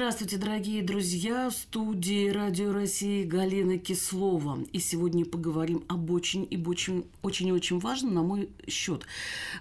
Здравствуйте, дорогие друзья! В студии Радио России Галина Кислова. И сегодня поговорим об очень и очень, очень и очень важном, на мой счет.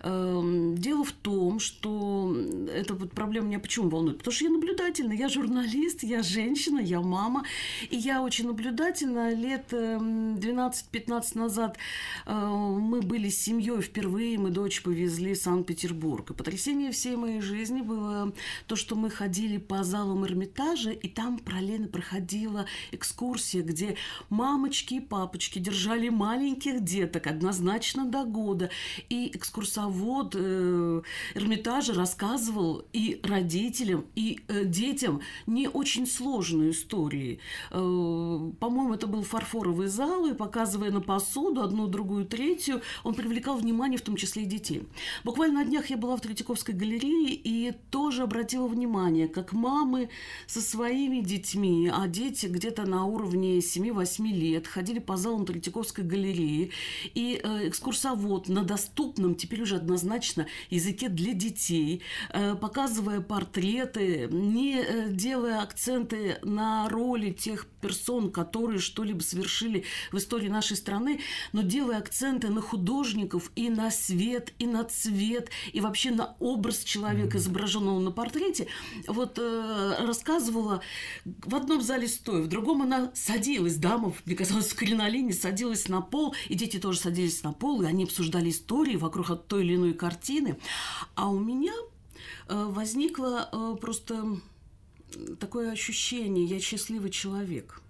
Эм, дело в том, что эта вот проблема меня почему волнует? Потому что я наблюдательна, я журналист, я женщина, я мама. И я очень наблюдательна. Лет 12-15 эм, назад э, мы были с семьей впервые, мы дочь повезли в Санкт-Петербург. И потрясение всей моей жизни было то, что мы ходили по залу Малом Эрмитаже, и там параллельно проходила экскурсия, где мамочки и папочки держали маленьких деток однозначно до года. И экскурсовод э, Эрмитажа рассказывал и родителям, и э, детям не очень сложную историю. Э, по-моему, это был фарфоровый зал, и показывая на посуду одну, другую, третью, он привлекал внимание в том числе и детей. Буквально на днях я была в Третьяковской галерее и тоже обратила внимание, как мамы со своими детьми, а дети где-то на уровне 7-8 лет ходили по залам Третьяковской галереи, и э, экскурсовод на доступном, теперь уже однозначно, языке для детей, э, показывая портреты, не э, делая акценты на роли тех персон, которые что-либо совершили в истории нашей страны, но делая акценты на художников и на свет, и на цвет, и вообще на образ человека, изображенного на портрете, вот э, рассказывала в одном зале стоя, в другом она садилась, дама, мне казалось, в кринолине садилась на пол, и дети тоже садились на пол, и они обсуждали истории вокруг той или иной картины. А у меня э, возникло э, просто такое ощущение, я счастливый человек.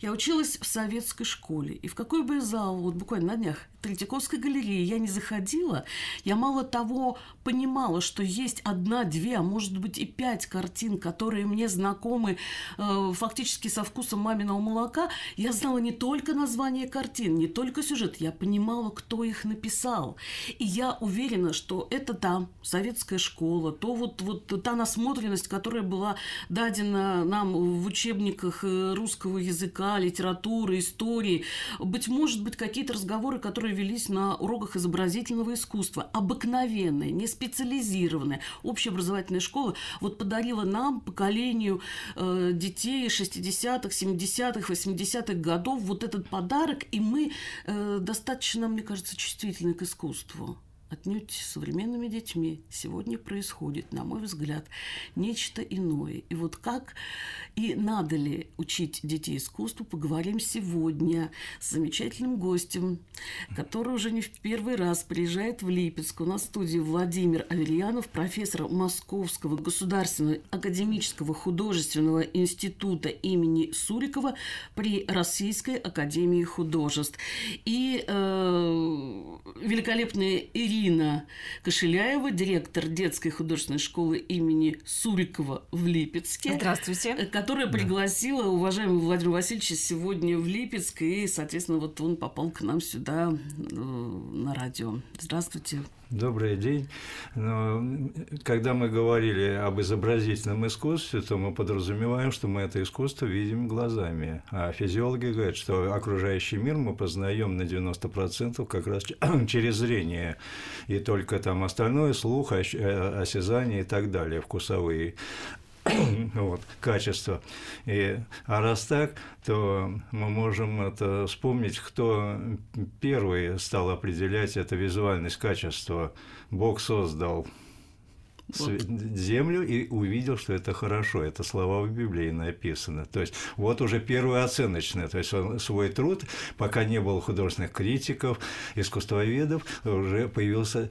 Я училась в советской школе, и в какой бы зал, вот буквально на днях, Третьяковской галереи я не заходила, я мало того понимала, что есть одна, две, а может быть и пять картин, которые мне знакомы э, фактически со вкусом маминого молока. Я знала не только название картин, не только сюжет, я понимала, кто их написал. И я уверена, что это та советская школа, то вот, вот та насмотренность, которая была дадена нам в учебниках э, русского языка, литературы, истории. Быть может быть, какие-то разговоры, которые которые велись на уроках изобразительного искусства, обыкновенные, не специализированные, общеобразовательная школа, вот подарила нам, поколению э, детей 60-х, 70-х, 80-х годов, вот этот подарок, и мы э, достаточно, мне кажется, чувствительны к искусству отнюдь современными детьми сегодня происходит, на мой взгляд, нечто иное. И вот как и надо ли учить детей искусству, поговорим сегодня с замечательным гостем, который уже не в первый раз приезжает в Липецк. У нас в студии Владимир Аверьянов, профессор Московского государственного академического художественного института имени Сурикова при Российской академии художеств. И э, великолепная Ирина Ирина Кошеляева, директор детской художественной школы имени Сурикова в Липецке. Здравствуйте. Которая пригласила уважаемого Владимира Васильевича сегодня в Липецк, и, соответственно, вот он попал к нам сюда э, на радио. Здравствуйте. Добрый день. Но, когда мы говорили об изобразительном искусстве, то мы подразумеваем, что мы это искусство видим глазами. А физиологи говорят, что окружающий мир мы познаем на 90% как раз через зрение. И только там остальное – слух, э, осязание и так далее, вкусовые. вот, качества. И, а раз так, то мы можем это вспомнить, кто первый стал определять это визуальность качества. Бог создал вот. землю и увидел, что это хорошо. Это слова в Библии написаны. То есть вот уже первое оценочное. То есть он свой труд, пока не было художественных критиков, искусствоведов, уже появился,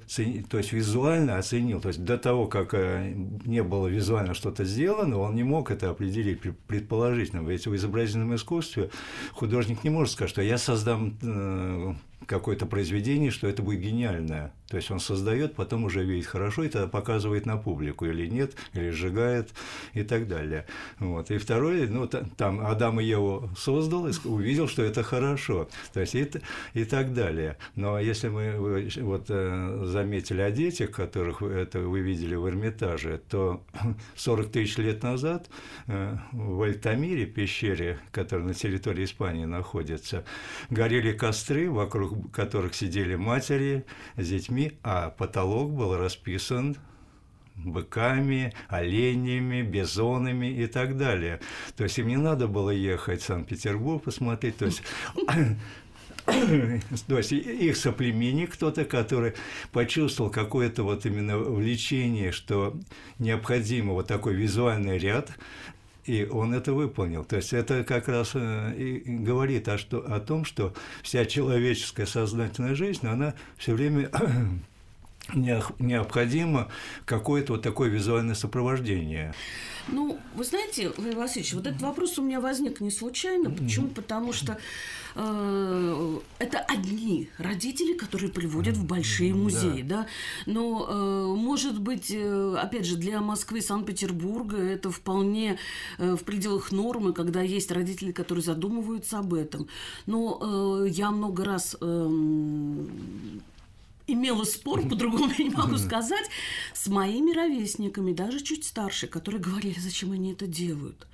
то есть визуально оценил. То есть до того, как э, не было визуально что-то сделано, он не мог это определить предположительно. Ведь в изобразительном искусстве художник не может сказать, что я создам э, какое-то произведение, что это будет гениальное. То есть он создает, потом уже видит хорошо, и тогда показывает на публику или нет, или сжигает и так далее. Вот. И второе, ну, там Адам и Еву создал и увидел, что это хорошо. То есть и, и так далее. Но если мы вот э, заметили о детях, которых это вы видели в Эрмитаже, то 40 тысяч лет назад э, в Альтамире, пещере, которая на территории Испании находится, горели костры, вокруг которых сидели матери с детьми, а потолок был расписан быками, оленями, бизонами и так далее. То есть им не надо было ехать в Санкт-Петербург посмотреть. То есть то есть их соплеменник кто-то, который почувствовал какое-то вот именно влечение, что необходимо вот такой визуальный ряд, и он это выполнил. То есть это как раз э, и говорит о, что, о том, что вся человеческая сознательная жизнь, она все время необходимо какое-то вот такое визуальное сопровождение. Ну, вы знаете, Владимир Васильевич, вот этот вопрос у меня возник не случайно. Почему? Потому что э, это одни родители, которые приводят в большие музеи, да. да? Но, э, может быть, э, опять же, для Москвы и Санкт-Петербурга это вполне э, в пределах нормы, когда есть родители, которые задумываются об этом. Но э, я много раз э, имела спор, по-другому я не могу сказать, с моими ровесниками, даже чуть старше, которые говорили, зачем они это делают,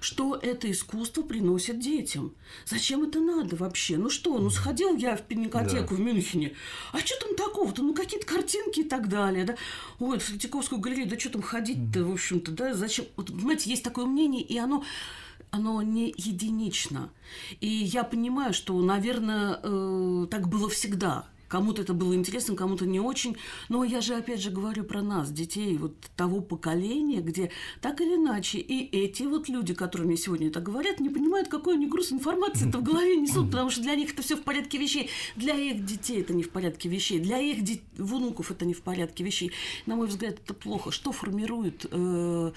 что это искусство приносит детям, зачем это надо вообще, ну что, ну сходил я в пинокотеку да. в Мюнхене, а что там такого-то, ну какие-то картинки и так далее, да, ой, в Третьяковскую галерею, да что там ходить-то, в общем-то, да, зачем, вот, понимаете, есть такое мнение, и оно оно не единично. И я понимаю, что, наверное, э, так было всегда. Кому-то это было интересно, кому-то не очень. Но я же опять же говорю про нас, детей вот того поколения, где так или иначе и эти вот люди, которые мне сегодня это говорят, не понимают, какой они груз информации это в голове несут, потому что для них это все в порядке вещей. Для их детей это не в порядке вещей. Для их де- внуков это не в порядке вещей. На мой взгляд, это плохо. Что формирует э-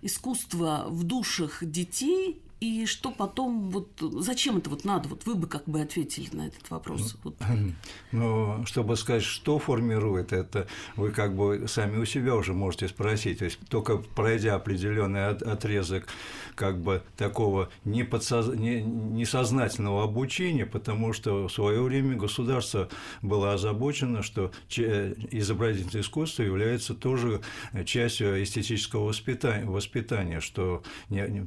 искусство в душах детей и что потом, вот зачем это вот надо? Вот вы бы как бы ответили на этот вопрос. Ну, вот. ну чтобы сказать, что формирует это, вы как бы сами у себя уже можете спросить. То есть только пройдя определенный отрезок как бы такого неподсоз... несознательного обучения, потому что в свое время государство было озабочено, что изобразительное искусство является тоже частью эстетического воспитания, воспитания что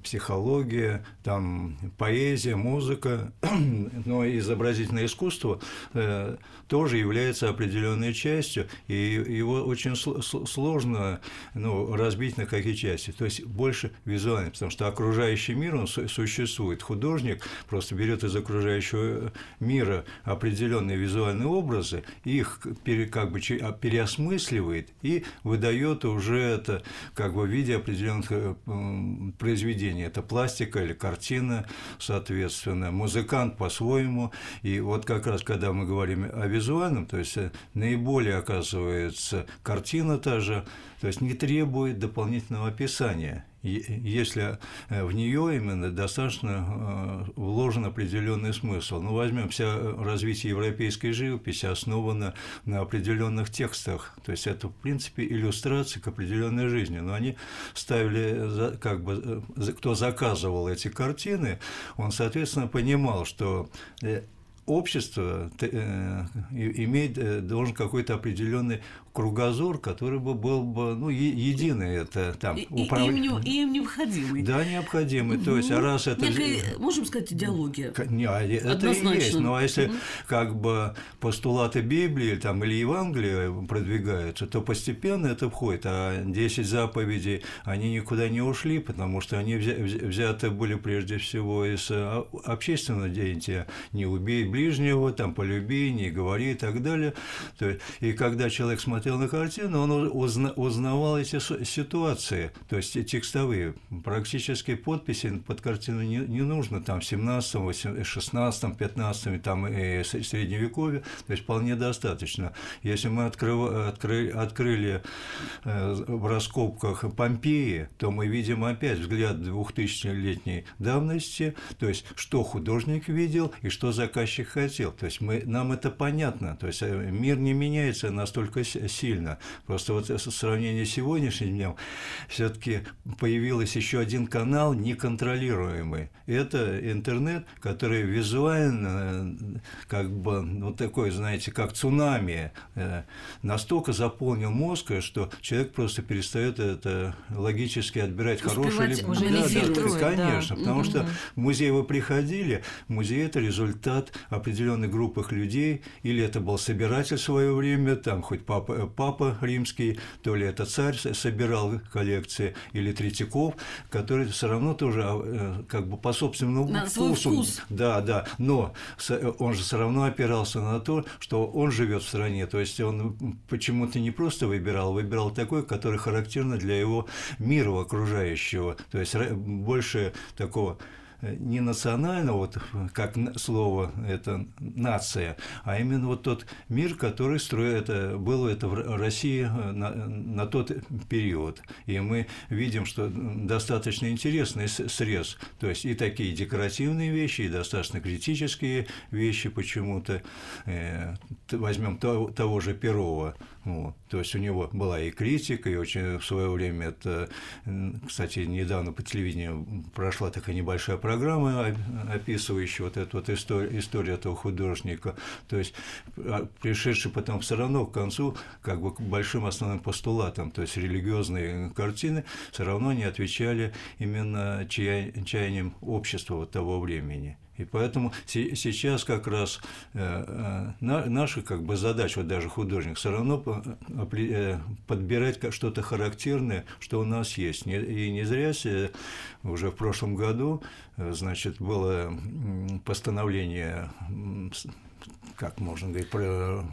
психология, там поэзия, музыка, но изобразительное искусство э, тоже является определенной частью, и его очень сложно ну, разбить на какие части. То есть больше визуально, потому что окружающий мир, он существует. Художник просто берет из окружающего мира определенные визуальные образы, их как бы а, переосмысливает и выдает уже это как бы в виде определенных э, произведений. Это пластика или картина, соответственно, музыкант по-своему. И вот как раз, когда мы говорим о визуальном, то есть э, наиболее, оказывается, картина та же, то есть не требует дополнительного описания если э, в нее именно достаточно э, вложен определенный смысл. Ну, возьмем вся развитие европейской живописи основано на определенных текстах. То есть это, в принципе, иллюстрации к определенной жизни. Но они ставили, как бы, э, кто заказывал эти картины, он, соответственно, понимал, что общество имеет, должен какой-то определенный кругозор, который бы был бы ну, единый, это там управление. Им, им необходимый. Да, необходимый. То есть, а раз это... Некая, можем сказать, идеология. Не, а это и есть. Ну, а если угу. как бы постулаты Библии там, или Евангелия продвигаются, то постепенно это входит. А 10 заповедей, они никуда не ушли, потому что они взяты были прежде всего из а, общественного деятеля. Не убей ближнего, там, полюби, не говори и так далее. То есть, и когда человек смотрит смотрел на картину, он узна, узнавал эти ситуации, то есть текстовые. Практически подписи под картину не, не нужно, там, в 17, 16, 15, там, и Средневековье, то есть вполне достаточно. Если мы открыв, откры, открыли э, в раскопках Помпеи, то мы видим опять взгляд 2000-летней давности, то есть что художник видел и что заказчик хотел. То есть мы, нам это понятно, то есть э, мир не меняется настолько сильно. Просто вот в сравнении с сегодняшним днем все-таки появился еще один канал неконтролируемый. Это интернет, который визуально, как бы, ну такой, знаете, как цунами, э, настолько заполнил мозг, что человек просто перестает это логически отбирать хорошее или уже да, да, конечно, да. потому угу. что в музей вы приходили, музей это результат определенной группы людей, или это был собиратель в свое время, там хоть папа папа римский, то ли это царь собирал коллекции, или Третьяков, который все равно тоже а, как бы по собственному на вкусу. Вкус. Да, да, но он же все равно опирался на то, что он живет в стране, то есть он почему-то не просто выбирал, выбирал такой, который характерно для его мира окружающего, то есть больше такого Э, не национального, вот как слово это нация, а именно вот тот мир, который строит, это, был это в России э, на, на тот период. И мы видим, что достаточно интересный срез, то есть и такие декоративные вещи, и достаточно критические вещи почему-то. Э, возьмем того, того же Перова, вот. То есть у него была и критика, и очень в свое время это, кстати, недавно по телевидению прошла такая небольшая программа, описывающая вот эту вот историю, историю этого художника. То есть а, пришедший потом все равно к концу как бы к большим основным постулатам, то есть религиозные картины все равно не отвечали именно чаяниям общества вот того времени. И поэтому сейчас как раз э, э, наша как бы задача, вот даже художник, все равно э, подбирать что-то характерное, что у нас есть. И не зря уже в прошлом году значит, было постановление как можно говорить, про...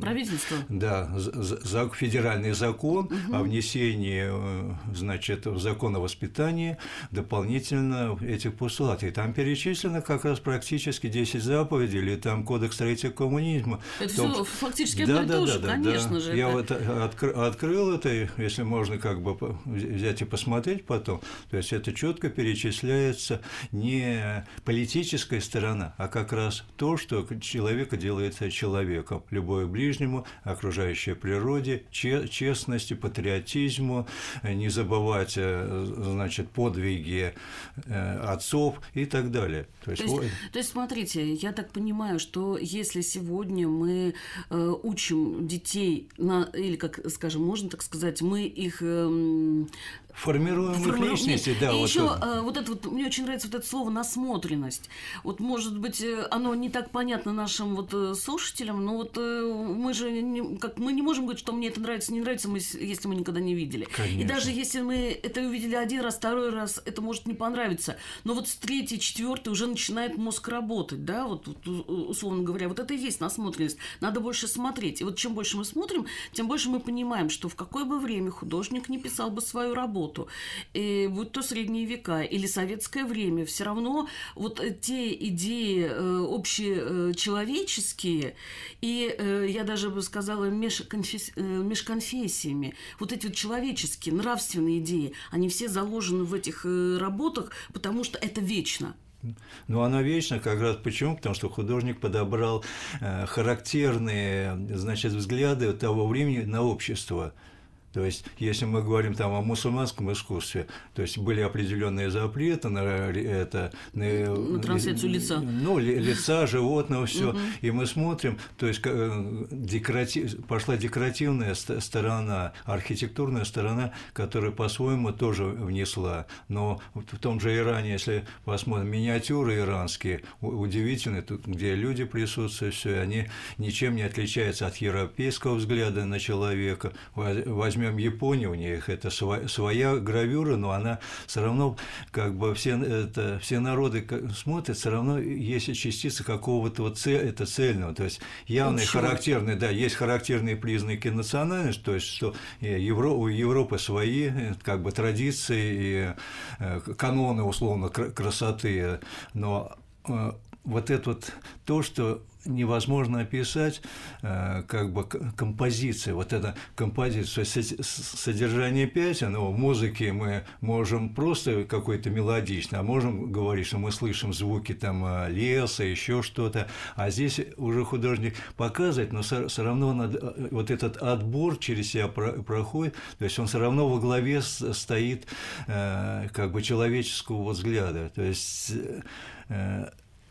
Правительство? Да, за, федеральный закон угу. о внесении, э, значит, в закон о воспитании дополнительно этих постулатов. И там перечислено как раз практически 10 заповедей, или там кодекс строителя коммунизма. Это том... все фактически да, одно да, и то да, же, да, конечно да. же. Я это... вот откр... открыл это, если можно как бы взять и посмотреть потом, то есть это четко перечисляется не политическая сторона, а как раз то, что человека делается человеком. Любовь к ближнему, окружающей природе, честности, патриотизму, не забывать, э, значит, подвиги э, отцов и так далее. То есть, то, есть, то есть, смотрите, я так понимаю, что если сегодня мы э, учим детей, на, или, как, скажем, можно так сказать, мы их э, Формируем их личности, да. И вот еще вот. Э, вот это вот, мне очень нравится вот это слово насмотренность. Вот, может быть, э, оно не так понятно нашим вот э, слушателям, но вот мы же не, как мы не можем говорить, что мне это нравится, не нравится, мы, если мы никогда не видели. Конечно. И даже если мы это увидели один раз, второй раз, это может не понравиться. Но вот с третьей, четвертой уже начинает мозг работать, да, вот, вот условно говоря, вот это и есть насмотренность. Надо больше смотреть. И вот чем больше мы смотрим, тем больше мы понимаем, что в какое бы время художник не писал бы свою работу, работу, и будь то средние века или советское время, все равно вот те идеи э, общечеловеческие, и э, я даже бы сказала межконфес... Э, межконфессиями, вот эти вот человеческие, нравственные идеи, они все заложены в этих работах, потому что это вечно. Ну, она вечна как раз почему? Потому что художник подобрал характерные, значит, взгляды того времени на общество. То есть, если мы говорим там о мусульманском искусстве, то есть были определенные запреты на это на, на трансляцию лица, ну лица животного все, угу. и мы смотрим, то есть э, декоратив, пошла декоративная сторона, архитектурная сторона, которая по-своему тоже внесла, но в том же Иране, если посмотрим миниатюры иранские, удивительные, тут где люди присутствуют, все, они ничем не отличаются от европейского взгляда на человека. Возьмем возьмем Японию, у них это своя гравюра, но она все равно, как бы все, это, все народы смотрят, все равно есть частица какого-то вот цель, это цельного, то есть явные Общего. характерные, да, есть характерные признаки национальности, то есть что Евро, у Европы свои как бы традиции и э, каноны условно красоты, но э, вот это вот то, что невозможно описать э, как бы композиция, вот эта композиция, содержание песен, в музыке мы можем просто какой-то мелодичный, а можем говорить, что мы слышим звуки там э, леса, еще что-то, а здесь уже художник показывает, но все равно э, вот этот отбор через себя проходит, то есть он все равно во главе стоит как бы человеческого взгляда, то есть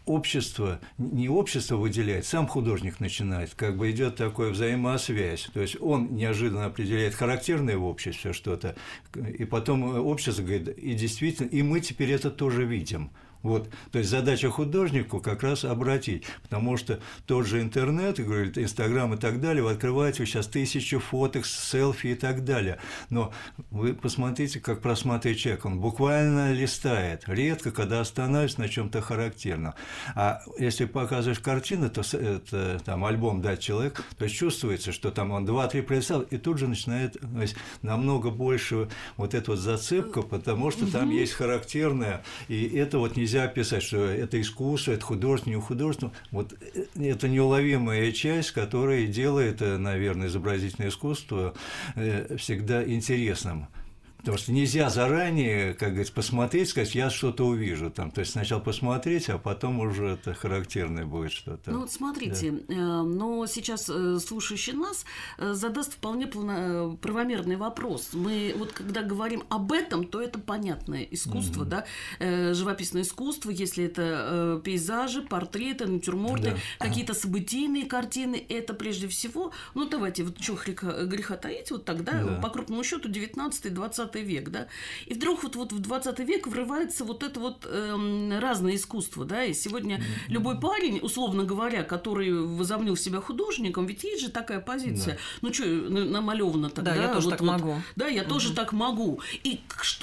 общество, не общество выделяет, сам художник начинает, как бы идет такая взаимосвязь. То есть он неожиданно определяет характерное в обществе что-то, и потом общество говорит, и действительно, и мы теперь это тоже видим. Вот, то есть задача художнику как раз обратить, потому что тот же интернет, говорит, Инстаграм и так далее, вы открываете сейчас тысячу фоток, селфи и так далее. Но вы посмотрите, как просматривает человек, он буквально листает, редко, когда останавливается на чем-то характерном. А если показываешь картину, то это там альбом дать человек, то есть чувствуется, что там он два-три пролистал, и тут же начинает то есть, намного больше вот эта вот зацепка, потому что там есть характерное, и это вот не нельзя описать, что это искусство, это художественное, не художественное. Вот э, это неуловимая часть, которая делает, э, наверное, изобразительное искусство э, всегда интересным. Потому что нельзя заранее, как говорится, посмотреть, сказать, я что-то увижу там. То есть сначала посмотреть, а потом уже это характерное будет что-то. Ну вот смотрите, да. но сейчас слушающий нас задаст вполне правомерный вопрос. Мы вот когда говорим об этом, то это понятное искусство, mm-hmm. да, живописное искусство, если это пейзажи, портреты, натюрморты, да. какие-то событийные картины, это прежде всего, ну давайте, вот что греха, греха таить, вот тогда, да. по крупному счету 19-20 20 век, да, и вдруг вот, вот в 20 век врывается вот это вот эм, разное искусство, да, и сегодня mm-hmm. любой парень, условно говоря, который возомнил себя художником, ведь есть же такая позиция, да. ну что, намалевано тогда, да, я тоже вот, так вот, могу. Да, я mm-hmm. тоже так могу. И,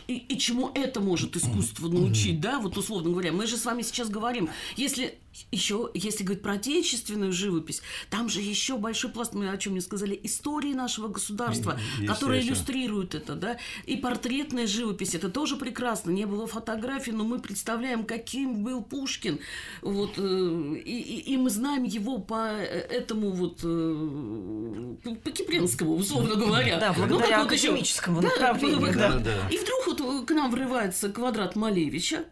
и, и чему это может искусство научить, mm-hmm. да, вот условно говоря, мы же с вами сейчас говорим, если еще, если говорить про отечественную живопись, там же еще большой пласт, мы о чем не сказали, истории нашего государства, которая иллюстрирует это, да, и портретная живопись, это тоже прекрасно, не было фотографий, но мы представляем, каким был Пушкин, вот, э, и, и, и мы знаем его по этому вот, э, по Кипренскому, условно говоря. Да, благодаря ну, академическому вот направлению. Да, да, да. И вдруг вот к нам врывается квадрат Малевича,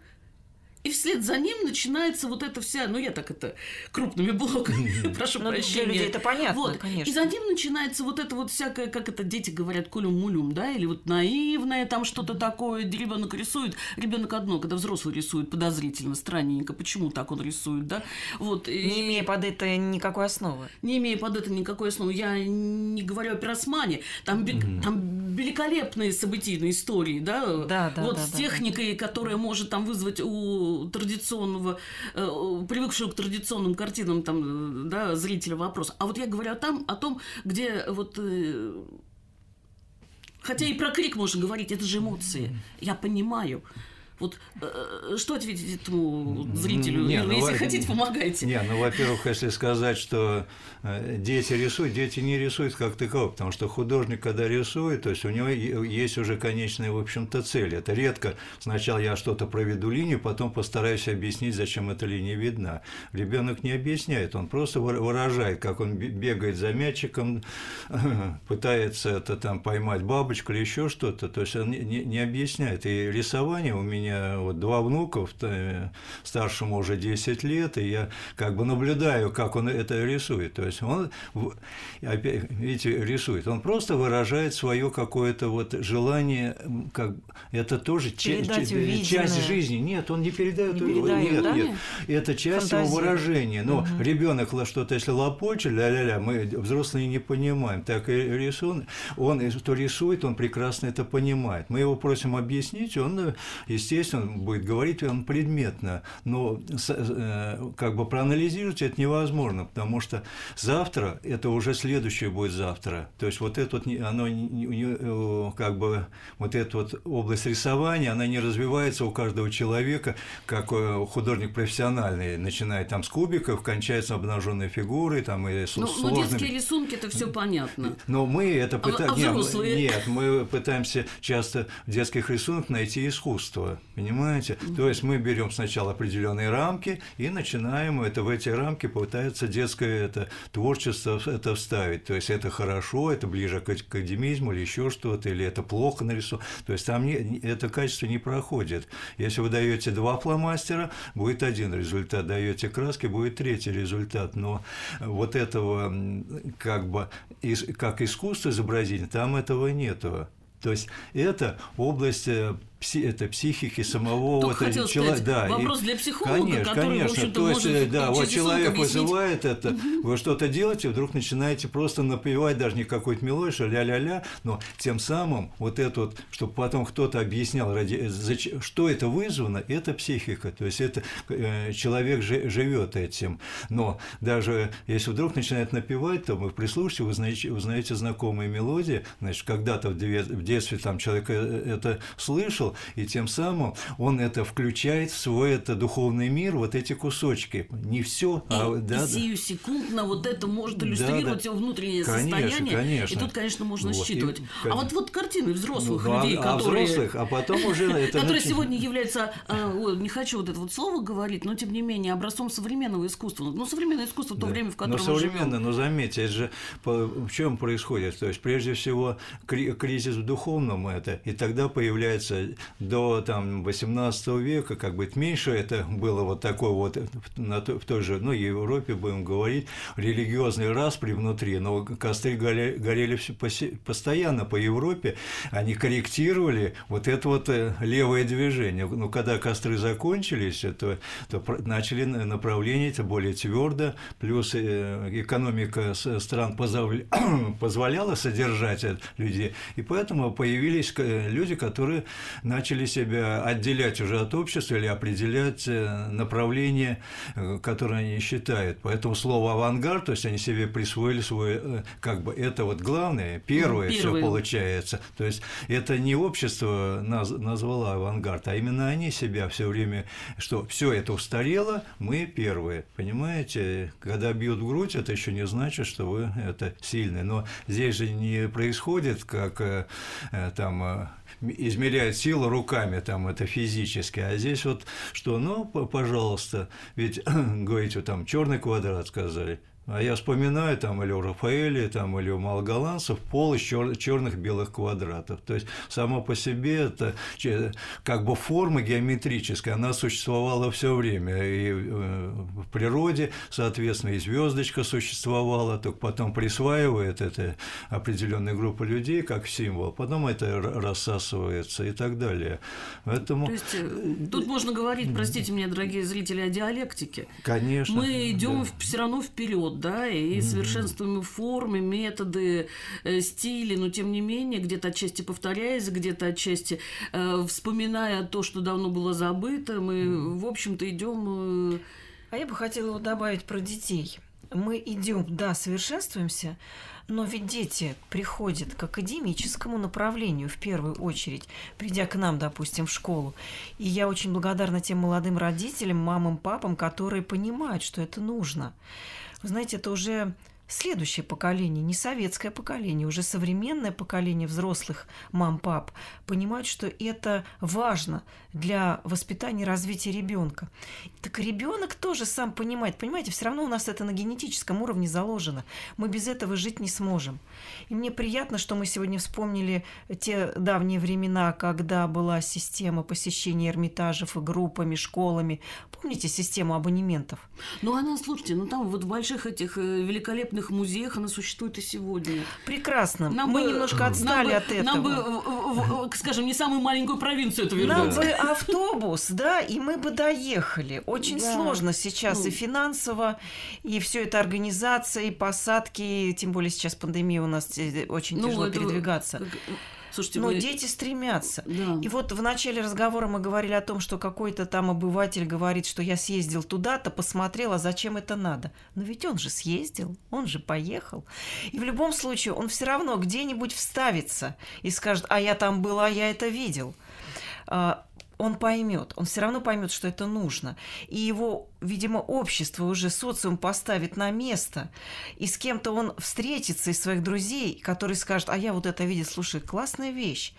и вслед за ним начинается вот эта вся, ну я так это крупными блоками, прошу ну, прощения. Для людей это понятно, вот. конечно. И за ним начинается вот это вот всякое, как это дети говорят, кулюм-мулюм, да, или вот наивное там что-то такое, ребенок рисует, ребенок одно, когда взрослый рисует подозрительно, странненько, почему так он рисует, да, вот. Не имея под это никакой основы. Не имея под это никакой основы. Я не говорю о пиросмане, там, mm-hmm. там великолепные событийные истории, да, да, да вот да, с техникой, да. которая может там вызвать у традиционного, э, привыкшего к традиционным картинам там, да, зрителя вопрос. А вот я говорю о, том, о том, где вот э, Хотя и про крик можно говорить, это же эмоции. Я понимаю. Вот э, что ответить этому зрителю? Не, ну, если во... хотите, помогайте. Не, ну, во-первых, если сказать, что э, дети рисуют, дети не рисуют как таково, потому что художник, когда рисует, то есть у него есть уже конечная, в общем-то, цель. Это редко сначала я что-то проведу линию, потом постараюсь объяснить, зачем эта линия видна. Ребенок не объясняет, он просто выражает, как он бегает за мячиком, пытается это там поймать бабочку или еще что-то. То есть он не, не объясняет. И рисование у меня меня вот два внуков, старшему уже 10 лет, и я как бы наблюдаю, как он это рисует. То есть он, опять, видите, рисует. Он просто выражает свое какое-то вот желание, как это тоже часть, часть жизни. Нет, он не передает. Не передает нет, да? нет. Это часть Фантазия. его выражения. Но угу. ребенок что-то, если лопочет, ля-ля-ля, мы взрослые не понимаем. Так и рисун, он, кто рисует, он прекрасно это понимает. Мы его просим объяснить, он, естественно, естественно, будет говорить он предметно, но э, как бы проанализировать это невозможно, потому что завтра это уже следующее будет завтра. То есть вот это вот, оно э, как бы вот эта вот область рисования, она не развивается у каждого человека, как э, художник профессиональный, начиная там с кубиков, кончается обнаженной фигурой, там и ну, сложными. Ну, детские рисунки это все понятно. Но мы это пытаемся. А, а взрослые? Нет, мы пытаемся часто в детских рисунках найти искусство. Понимаете? Mm-hmm. То есть мы берем сначала определенные рамки и начинаем это в эти рамки пытаться детское это творчество это вставить. То есть это хорошо, это ближе к академизму или еще что-то, или это плохо нарисовано. То есть там не, это качество не проходит. Если вы даете два фломастера, будет один результат, даете краски, будет третий результат. Но вот этого как бы как искусство изобразить, там этого нету. То есть это область э, пси, это психики самого вот этого человека. Да, вопрос и, для психолога, конечно, который, конечно. в общем-то, То есть, может да, вот человек объяснить. вызывает это, угу. вы что-то делаете, вдруг начинаете просто напевать даже не какой-то мелодию, ля-ля-ля, но тем самым вот это вот, чтобы потом кто-то объяснял, ради, что это вызвано, это психика, то есть это э, человек живет этим. Но даже если вдруг начинает напевать, то вы прислушиваете, вы узнаете, узнаете знакомые мелодии, значит, когда-то в детстве там человек э, это слышал, и тем самым он это включает в свой это духовный мир, вот эти кусочки. Не все, а да, и сию секундно вот это может иллюстрировать да, да. его внутреннее конечно, состояние. Конечно. И тут, конечно, можно вот, считывать. И, а вот вот картины взрослых ну, людей, а, которые... А взрослых, а потом уже... Это которые сегодня являются, а, не хочу вот это вот слово говорить, но тем не менее образцом современного искусства. Ну, современное искусство в то время, в котором Но современное, но заметьте, это же в чем происходит? То есть, прежде всего, кризис в духовном это, и тогда появляется до там 18 века, как бы меньше это было вот такое вот на, в той же, ну, Европе, будем говорить, религиозный распри внутри, но костры горели, горели постоянно по Европе, они корректировали вот это вот э, левое движение. Ну, когда костры закончились, то, то начали направление это более твердо, плюс э, экономика стран позволяла содержать людей, и поэтому появились люди, которые начали себя отделять уже от общества или определять э, направление, э, которое они считают. Поэтому слово авангард, то есть они себе присвоили свое, э, как бы это вот главное, первое, ну, все получается. То есть это не общество наз, назвало авангард, а именно они себя все время, что все это устарело, мы первые, понимаете? Когда бьют в грудь, это еще не значит, что вы это сильные. Но здесь же не происходит, как там измеряют силу руками, там это физически, а здесь вот что, ну, пожалуйста, ведь говорите, там черный квадрат сказали, а я вспоминаю там или у Рафаэля, там, или у Малголанцев пол из чер- черных белых квадратов. То есть само по себе это как бы форма геометрическая, она существовала все время. И э, в природе, соответственно, и звездочка существовала, только потом присваивает это определенная группа людей как символ, потом это рассасывается и так далее. Поэтому... То есть э, тут можно говорить, простите меня, дорогие зрители, о диалектике. Конечно. Мы идем да. все равно вперед да, и mm-hmm. совершенствуем формы, методы, э, стили, но тем не менее, где-то отчасти повторяясь, где-то отчасти э, вспоминая то, что давно было забыто, мы, mm-hmm. в общем-то, идем. Э... А я бы хотела добавить про детей. Мы идем, да, совершенствуемся, но ведь дети приходят к академическому направлению в первую очередь, придя к нам, допустим, в школу. И я очень благодарна тем молодым родителям, мамам, папам, которые понимают, что это нужно. Вы знаете, это уже следующее поколение, не советское поколение, уже современное поколение взрослых мам-пап понимают, что это важно для воспитания и развития ребенка. Так ребенок тоже сам понимает. Понимаете, все равно у нас это на генетическом уровне заложено. Мы без этого жить не сможем. И мне приятно, что мы сегодня вспомнили те давние времена, когда была система посещения Эрмитажев и группами, школами. Помните систему абонементов? Ну, она, слушайте, ну там вот в больших этих э, великолепных музеях она существует и сегодня. Прекрасно. Нам мы бы, немножко отстали нам от этого. Нам бы, скажем, не самую маленькую провинцию это вернуть. Нам бы автобус, да, и мы бы доехали. Очень да. сложно сейчас ну. и финансово, и все это организация, и посадки, тем более сейчас пандемия у нас э, очень ну, тяжело это... передвигаться. Слушайте, Но вы... дети стремятся. Да. И вот в начале разговора мы говорили о том, что какой-то там обыватель говорит, что я съездил туда-то, посмотрел, а зачем это надо? Но ведь он же съездил, он же поехал. И в любом случае он все равно где-нибудь вставится и скажет, а я там была, я это видел. А, он поймет, он все равно поймет, что это нужно. И его, видимо, общество уже социум поставит на место. И с кем-то он встретится из своих друзей, который скажет, а я вот это видел, слушай, классная вещь.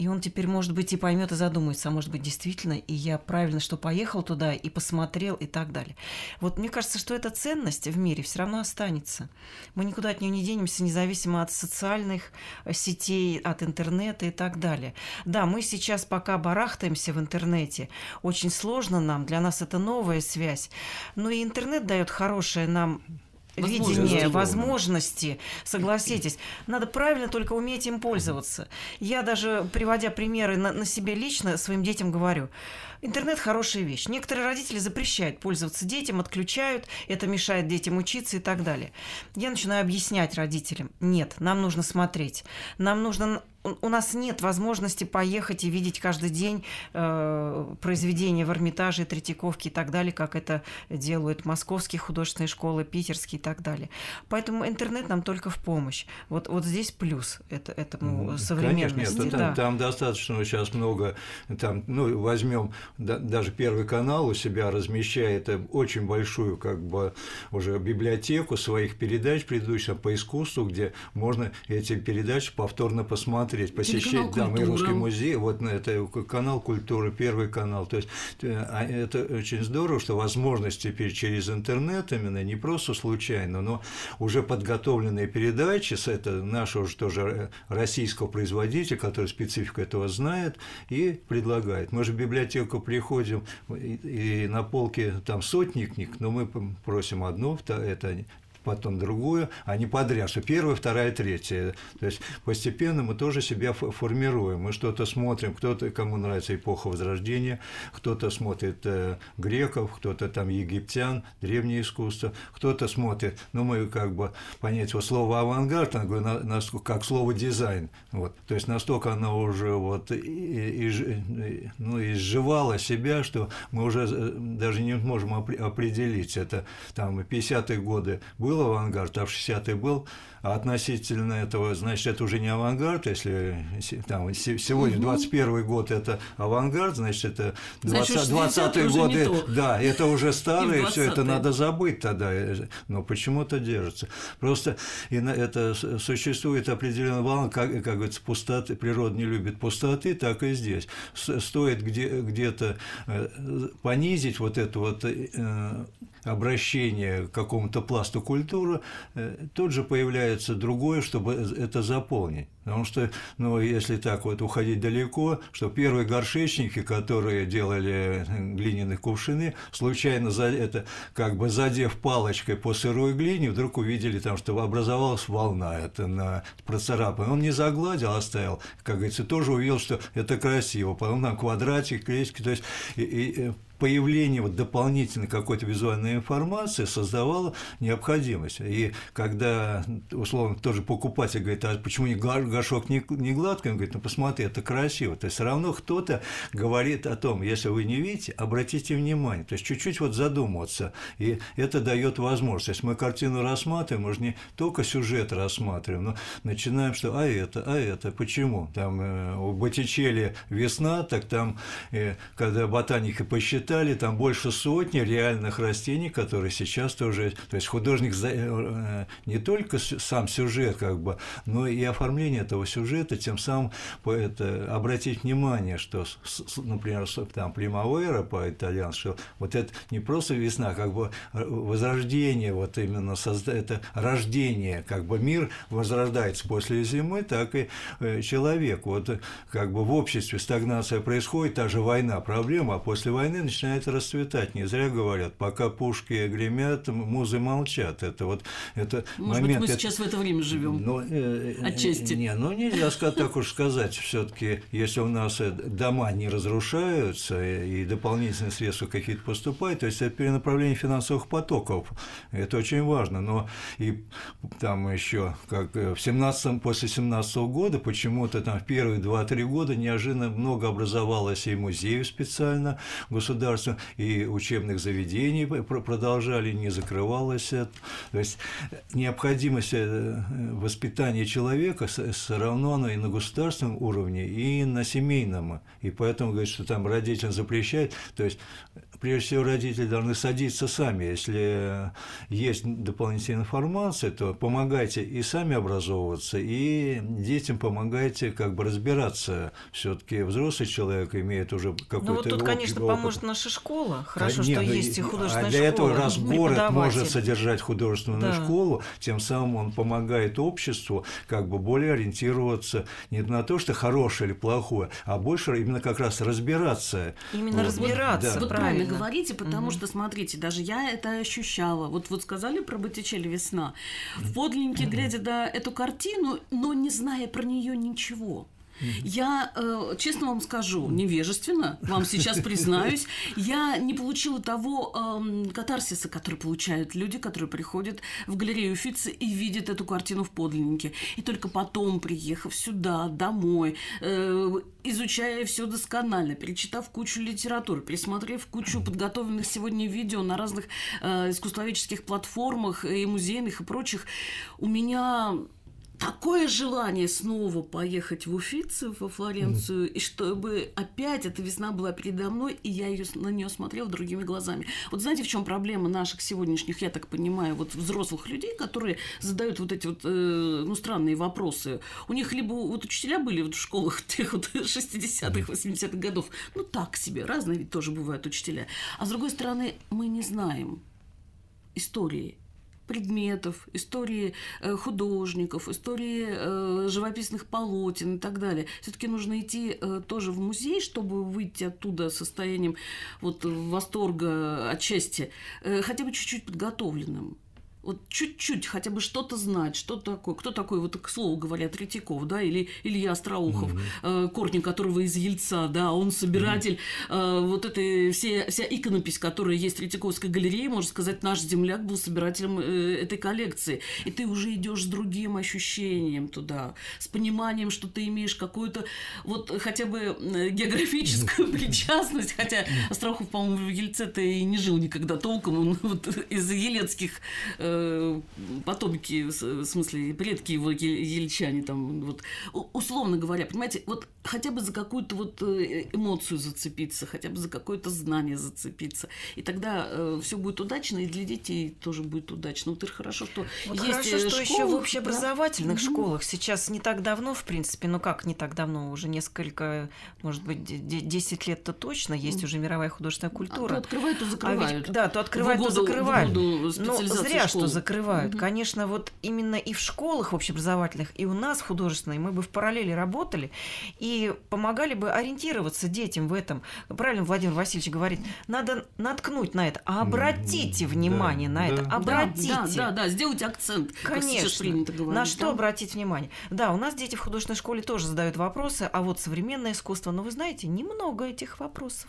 И он теперь, может быть, и поймет и задумается, а может быть, действительно, и я правильно, что поехал туда и посмотрел и так далее. Вот мне кажется, что эта ценность в мире все равно останется. Мы никуда от нее не денемся, независимо от социальных э, сетей, от интернета и так далее. Да, мы сейчас пока барахтаемся в интернете. Очень сложно нам, для нас это новая связь. Но и интернет дает хорошее нам видение, возможности, согласитесь. Надо правильно только уметь им пользоваться. Я даже, приводя примеры на, на себе лично, своим детям говорю, Интернет хорошая вещь. Некоторые родители запрещают пользоваться детям, отключают, это мешает детям учиться и так далее. Я начинаю объяснять родителям, нет, нам нужно смотреть, нам нужно у нас нет возможности поехать и видеть каждый день э, произведения в Эрмитаже, Третьяковке и так далее, как это делают московские художественные школы, питерские и так далее. Поэтому интернет нам только в помощь. Вот, вот здесь плюс это, этому современности. Конечно, нет, да. там, там достаточно сейчас много, там, ну, возьмем да, даже Первый канал у себя размещает очень большую как бы уже библиотеку своих передач предыдущих по искусству, где можно эти передачи повторно посмотреть смотреть, посещать, да, мы русский музей, вот на это канал культуры, первый канал. То есть э, а это очень здорово, что возможность теперь через интернет именно не просто случайно, но уже подготовленные передачи, с это нашего же тоже российского производителя, который специфику этого знает и предлагает. Мы же в приходим, и на полке там сотни книг, но мы просим одну, это потом другую, а не подряд, что первая, вторая, третья. То есть постепенно мы тоже себя формируем. Мы что-то смотрим, кто-то, кому нравится эпоха Возрождения, кто-то смотрит э, греков, кто-то там египтян, древнее искусство, кто-то смотрит, ну, мы как бы понять вот слово авангард, на, на, как слово дизайн. Вот. То есть настолько оно уже вот и, и, ну, изживало себя, что мы уже э, даже не можем определить. Это там 50-е годы был авангард, а в 60-е был а относительно этого, значит, это уже не авангард, если там, сегодня 21 год это авангард, значит, это 20, 20 год, да, это уже старое, все это надо забыть тогда, но почему-то держится. Просто это существует определенная волна, как, как говорится, пустоты, природа не любит пустоты, так и здесь. Стоит где, где-то э, понизить вот это вот э, обращение к какому-то пласту культуры, э, тут же появляется другое, чтобы это заполнить. Потому что, ну, если так вот уходить далеко, что первые горшечники, которые делали глиняные кувшины, случайно за это, как бы задев палочкой по сырой глине, вдруг увидели там, что образовалась волна, это на процарапан. Он не загладил, оставил, как говорится, тоже увидел, что это красиво. Потом там квадратик, клетки, то есть и, и, появление вот дополнительной какой-то визуальной информации создавало необходимость. И когда, условно, тоже покупатель говорит, а почему не горшок не, гладкий? Он говорит, ну посмотри, это красиво. То есть все равно кто-то говорит о том, если вы не видите, обратите внимание. То есть чуть-чуть вот задумываться. И это дает возможность. Если мы картину рассматриваем, мы же не только сюжет рассматриваем, но начинаем, что а это, а это, почему? Там э, у Боттичелли весна, так там, э, когда ботаники посчитали, насчитали там больше сотни реальных растений, которые сейчас тоже... То есть художник э, не только сам сюжет, как бы, но и оформление этого сюжета, тем самым это, обратить внимание, что, например, там Примавера по-итальянски, вот это не просто весна, как бы э, возрождение, вот именно созда... это рождение, как бы мир возрождается после зимы, так и э, человек. Вот как бы в обществе стагнация происходит, та же война, проблема, а после войны начинает расцветать. Не зря говорят, пока пушки гремят, музы молчат. Это вот это Может момент. Быть, мы это... сейчас в это время живем. Но, э, э, Отчасти. Не, ну нельзя сказать, так уж сказать. Все-таки, если у нас э, дома не разрушаются и дополнительные средства какие-то поступают, то есть это перенаправление финансовых потоков. Это очень важно. Но и там еще, как в 17 после 17 года, почему-то там в первые 2-3 года неожиданно много образовалось и музеев специально государственных государства, и учебных заведений продолжали, не закрывалось. То есть необходимость э, воспитания человека все равно оно и на государственном уровне, и на семейном. И поэтому говорит, что там родителям запрещают. То есть прежде всего родители должны садиться сами. Если есть дополнительная информация, то помогайте и сами образовываться, и детям помогайте как бы разбираться. Все-таки взрослый человек имеет уже какой-то Ну вот тут, конечно, опыт. поможет наша школа. Хорошо, Нет, что ну, есть и художественная а для этого, раз город может содержать художественную да. школу, тем самым он помогает обществу как бы более ориентироваться не на то, что хорошее или плохое, а больше именно как раз разбираться. Именно вот. разбираться, да. правильно говорите, потому угу. что, смотрите, даже я это ощущала. Вот вот сказали про Боттичелли «Весна». В подлиннике, глядя на эту картину, но не зная про нее ничего. Я, э, честно вам скажу, невежественно, вам сейчас признаюсь, я не получила того э, катарсиса, который получают люди, которые приходят в галерею Фица и видят эту картину в подлиннике. И только потом, приехав сюда, домой, э, изучая все досконально, перечитав кучу литературы, пересмотрев кучу подготовленных сегодня видео на разных э, искусствоведческих платформах и музейных и прочих, у меня такое желание снова поехать в Уфицы, во Флоренцию, mm. и чтобы опять эта весна была передо мной, и я ее, на нее смотрела другими глазами. Вот знаете, в чем проблема наших сегодняшних, я так понимаю, вот взрослых людей, которые задают вот эти вот, э, ну, странные вопросы. У них либо вот учителя были вот в школах тех вот 60-х, 80-х годов, ну, так себе, разные ведь тоже бывают учителя. А с другой стороны, мы не знаем истории предметов, истории э, художников, истории э, живописных полотен и так далее. Все-таки нужно идти э, тоже в музей, чтобы выйти оттуда состоянием вот восторга отчасти, хотя бы чуть-чуть подготовленным вот чуть-чуть хотя бы что-то знать, что такое, кто такой, вот к слову говоря, Третьяков, да, или Илья Остроухов, mm-hmm. э, корни которого из Ельца, да, он собиратель, mm-hmm. э, вот этой, все, вся иконопись, которая есть в Третьяковской галерее, можно сказать, наш земляк был собирателем э, этой коллекции, и ты уже идешь с другим ощущением туда, с пониманием, что ты имеешь какую-то вот хотя бы географическую причастность, хотя Остроухов, по-моему, в Ельце-то и не жил никогда толком, он вот из елецких э, Э, потомки, в смысле, предки его ельчане, там, вот, условно говоря, понимаете, вот хотя бы за какую-то вот э, эмоцию зацепиться, хотя бы за какое-то знание зацепиться. И тогда э, все будет удачно, и для детей тоже будет удачно. Вот это хорошо, что вот есть хорошо, школы, что еще в общеобразовательных да? школах сейчас не так давно, в принципе, ну как не так давно, уже несколько, может быть, 10 лет-то точно есть уже мировая художественная культура. А то открывают, то закрывают. А ведь, да, то открывают, то закрывают. Ну, зря, школы. Что закрывают. Угу. Конечно, вот именно и в школах в общеобразовательных, и у нас художественной мы бы в параллели работали, и помогали бы ориентироваться детям в этом. Правильно Владимир Васильевич говорит, надо наткнуть на это, а обратите внимание да, на да. это, обратите. Да, да, да, сделайте акцент, Конечно. принято говорить. На что да? обратить внимание? Да, у нас дети в художественной школе тоже задают вопросы, а вот современное искусство, но вы знаете, немного этих вопросов.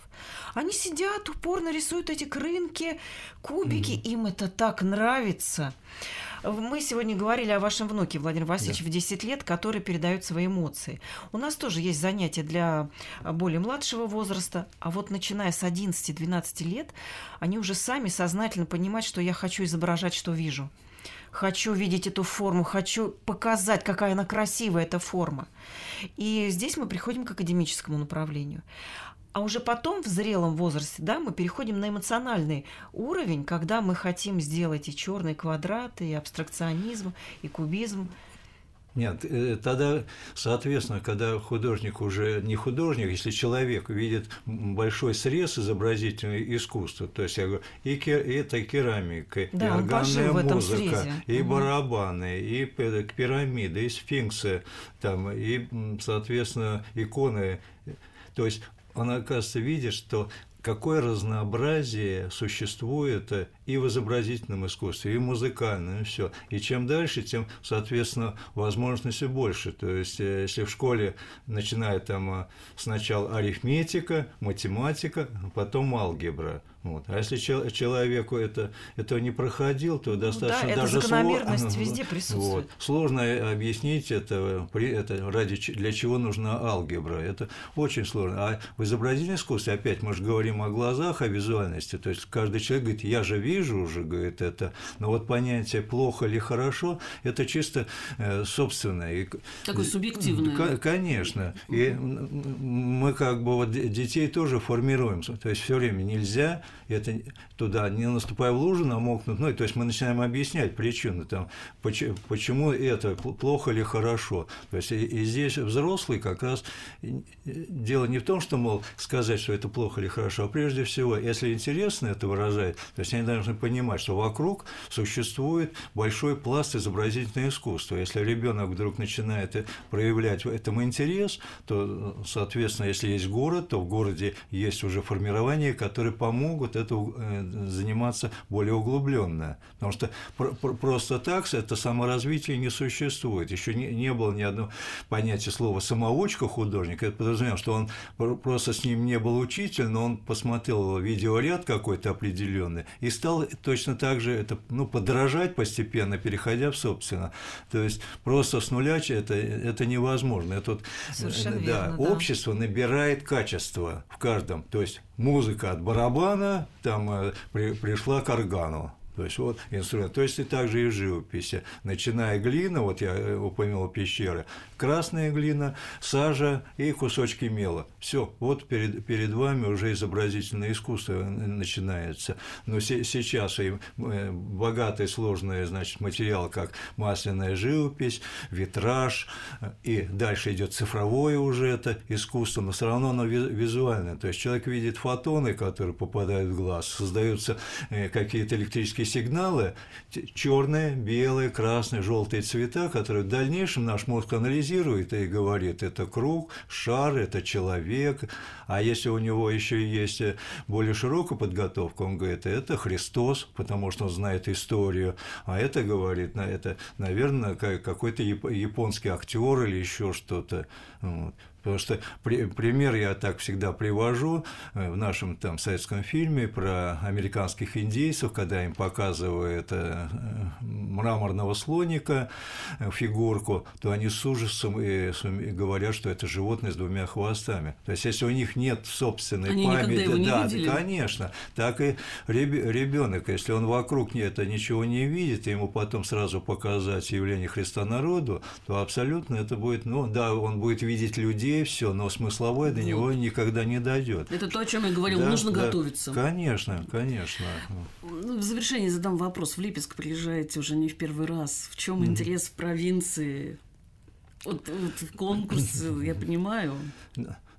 Они сидят, упорно рисуют эти крынки, кубики, mm. им это так нравится. Мы сегодня говорили о вашем внуке, Владимир Васильевич, да. в 10 лет, который передает свои эмоции. У нас тоже есть занятия для более младшего возраста, а вот начиная с 11-12 лет, они уже сами сознательно понимают, что я хочу изображать, что вижу хочу видеть эту форму, хочу показать, какая она красивая, эта форма. И здесь мы приходим к академическому направлению. А уже потом, в зрелом возрасте, да, мы переходим на эмоциональный уровень, когда мы хотим сделать и черные квадраты, и абстракционизм, и кубизм. Нет, э, тогда, соответственно, когда художник уже не художник, если человек видит большой срез изобразительного искусства, то есть я говорю, и, это керамика, да, и органная музыка, и угу. барабаны, и пирамиды, и сфинксы, там, и, соответственно, иконы. То есть он, оказывается, видит, что какое разнообразие существует и в изобразительном искусстве, и в музыкальном, и все. И чем дальше, тем, соответственно, возможностей больше. То есть, э, если в школе начинает там э, сначала арифметика, математика, потом алгебра, вот. А если человеку это, этого не проходил, то достаточно ну, да, даже закономерность сложно, везде присутствует. Вот. Сложно объяснить это, это ради для чего нужна алгебра. Это очень сложно. А в изобразительном искусстве, опять мы же говорим о глазах, о визуальности. То есть каждый человек говорит, я же вижу уже, говорит это. Но вот понятие плохо или хорошо, это чисто э, собственное. Такое субъективное. Конечно. И мы как бы вот детей тоже формируем. То есть все время нельзя это туда, не наступая в лужу, намокнут. Ну, и, то есть мы начинаем объяснять причины, там, почему, почему это плохо или хорошо. То есть и, и здесь взрослый как раз дело не в том, что, мол, сказать, что это плохо или хорошо, а прежде всего, если интересно это выражает, то есть они должны понимать, что вокруг существует большой пласт изобразительного искусства. Если ребенок вдруг начинает проявлять в этом интерес, то, соответственно, если есть город, то в городе есть уже формирование, которое помогут могут это э, заниматься более углубленно. Потому что просто так это саморазвитие не существует. Еще не, не было ни одного понятия слова самоучка художника. Это подразумевает, что он просто с ним не был учитель, но он посмотрел видеоряд какой-то определенный и стал точно так же это, ну, подражать постепенно, переходя в собственно. То есть просто с нуля это, это невозможно. Это вот, Совершенно да, верно, да. общество набирает качество в каждом. То есть музыка от барабана там э, при, пришла к органу. То есть вот инструмент. То есть и также и в живописи. Начиная глина, вот я э, упомянул пещеры, красная глина, сажа и кусочки мела. Все, вот перед, перед вами уже изобразительное искусство начинается. Но се, сейчас и э, богатый сложный значит, материал, как масляная живопись, витраж, и дальше идет цифровое уже это искусство, но все равно оно визуальное. То есть человек видит фотоны, которые попадают в глаз, создаются э, какие-то электрические электрические сигналы, черные, белые, красные, желтые цвета, которые в дальнейшем наш мозг анализирует и говорит, это круг, шар, это человек. А если у него еще есть более широкая подготовка, он говорит, это Христос, потому что он знает историю. А это говорит, это, наверное, какой-то японский актер или еще что-то. Вот. Потому что при, пример я так всегда привожу э, в нашем там советском фильме про американских индейцев, когда им показывают э, мраморного слоника, э, фигурку, то они с ужасом и, и говорят, что это животное с двумя хвостами. То есть, если у них нет собственной они памяти, его не да, видели. конечно, так и ребенок, если он вокруг это ничего не видит, и ему потом сразу показать явление Христа народу, то абсолютно это будет, ну да, он будет видеть людей идее все, но смысловое до него никогда не дойдет. Это то, о чем я говорил, да, нужно да, готовиться. Конечно, конечно. Ну, в завершение задам вопрос. В Липецк приезжаете уже не в первый раз. В чем интерес в провинции? Вот, вот конкурс, я понимаю.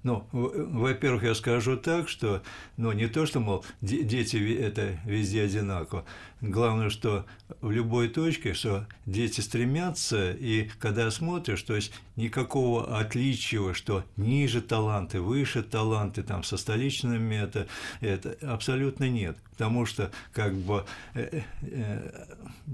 Ну, во-первых, я скажу так, что, ну, не то, что, мол, дети это везде одинаково. Главное, что в любой точке, что дети стремятся, и когда смотришь, то есть никакого отличия, что ниже таланты, выше таланты, там, со столичными это, это абсолютно нет. Потому что, как бы, э, э,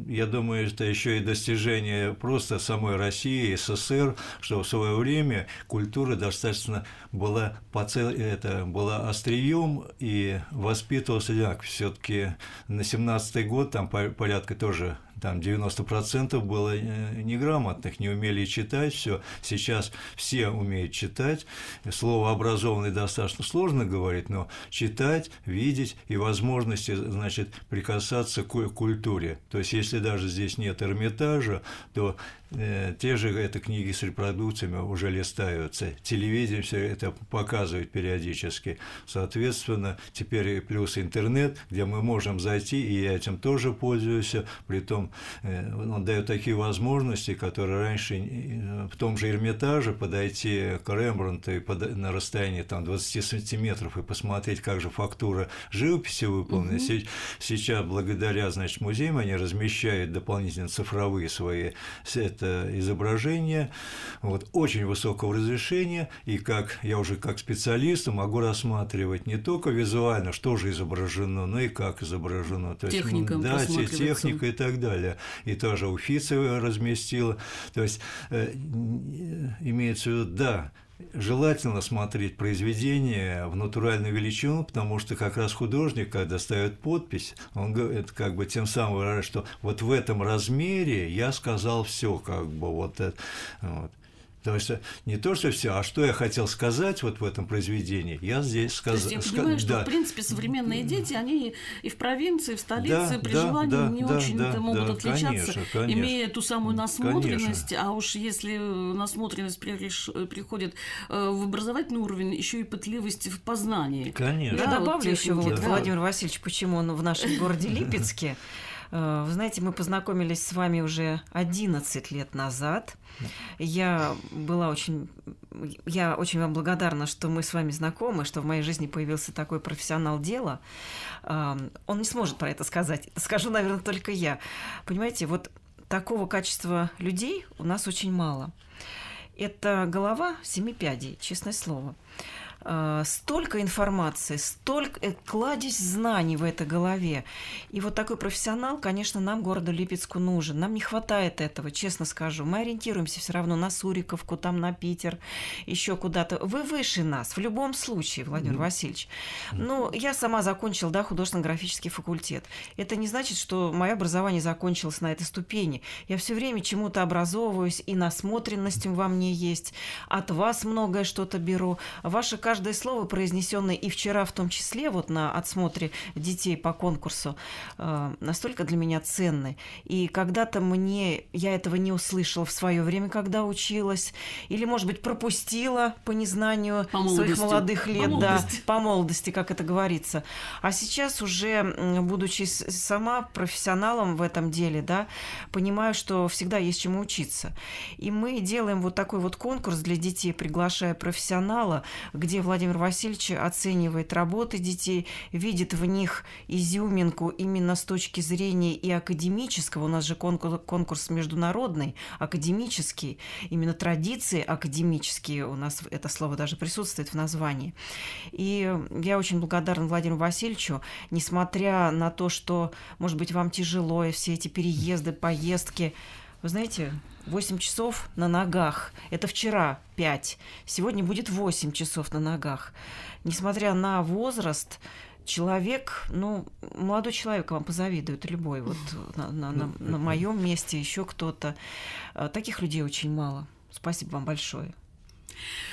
я думаю, это еще и достижение просто самой России, СССР, что в свое время культура достаточно была, по цел... это, была острием и воспитывался как все-таки на 17-й год там порядка тоже там 90% было э, неграмотных, не умели читать все. Сейчас все умеют читать. Слово «образованный» достаточно сложно говорить, но читать, видеть и возможности, значит, прикасаться к культуре. То есть, если даже здесь нет Эрмитажа, то э, те же это книги с репродукциями уже листаются. Телевидение все это показывает периодически. Соответственно, теперь плюс интернет, где мы можем зайти, и я этим тоже пользуюсь, при том Э, он дает такие возможности, которые раньше э, в том же Эрмитаже подойти к Рембрандту и на расстоянии там, 20 сантиметров и посмотреть, как же фактура живописи выполнена. Угу. Сейчас, благодаря значит, музеям, они размещают дополнительно цифровые свои это изображения вот, очень высокого разрешения, и как я уже как специалист могу рассматривать не только визуально, что же изображено, но и как изображено. То есть, техника, да, техника и так далее далее, и тоже Уфицева разместила. То есть э, имеется в виду, да, желательно смотреть произведение в натуральную величину, потому что как раз художник, когда ставит подпись, он говорит, как бы тем самым выражает, что вот в этом размере я сказал все, как бы вот это. Вот. То есть не то, что все, а что я хотел сказать вот в этом произведении, я здесь сказал. То есть я понимаю, что, да. в принципе, современные дети, они и в провинции, и в столице да, при да, желании да, не да, очень-то да, могут да, отличаться, конечно, конечно. имея ту самую насмотренность, конечно. а уж если насмотренность приходит э, в образовательный уровень, еще и пытливость в познании. Конечно. Я да, добавлю вот еще, вот, да. Владимир Васильевич, почему он в нашем городе Липецке. Э, вы знаете, мы познакомились с вами уже 11 лет назад. Я была очень, я очень вам благодарна, что мы с вами знакомы, что в моей жизни появился такой профессионал дела. Он не сможет про это сказать. Скажу, наверное, только я. Понимаете, вот такого качества людей у нас очень мало. Это голова семи пядей, честное слово. Э, столько информации, столько э, кладезь знаний в этой голове. И вот такой профессионал, конечно, нам городу Липецку нужен. Нам не хватает этого, честно скажу. Мы ориентируемся все равно на Суриковку, там на Питер, еще куда-то. Вы выше нас в любом случае, Владимир mm. Васильевич. Ну, я сама закончила, да, художественно-графический факультет. Это не значит, что мое образование закончилось на этой ступени. Я все время чему-то образовываюсь, и насмотренность во мне есть. От вас многое что-то беру. Ваше каждое слово, произнесенное и вчера в том числе, вот на отсмотре детей по конкурсу, э, настолько для меня ценны. И когда-то мне, я этого не услышала в свое время, когда училась, или, может быть, пропустила по незнанию по своих молодых лет, по да, по молодости, как это говорится. А сейчас уже, будучи сама профессионалом в этом деле, да, понимаю, что всегда есть чему учиться. И мы делаем вот такой вот конкурс для детей, приглашая профессионала, где Владимир Васильевич оценивает работы детей, видит в них изюминку именно с точки зрения и академического. У нас же конкурс международный, академический, именно традиции академические. У нас это слово даже присутствует в названии. И я очень благодарна Владимиру Васильевичу, несмотря на то, что, может быть, вам тяжело, и все эти переезды, поездки. Вы знаете, 8 часов на ногах. Это вчера 5. Сегодня будет 8 часов на ногах. Несмотря на возраст, человек, ну, молодой человек вам позавидует, любой, вот на, на, на, на моем месте еще кто-то. А, таких людей очень мало. Спасибо вам большое.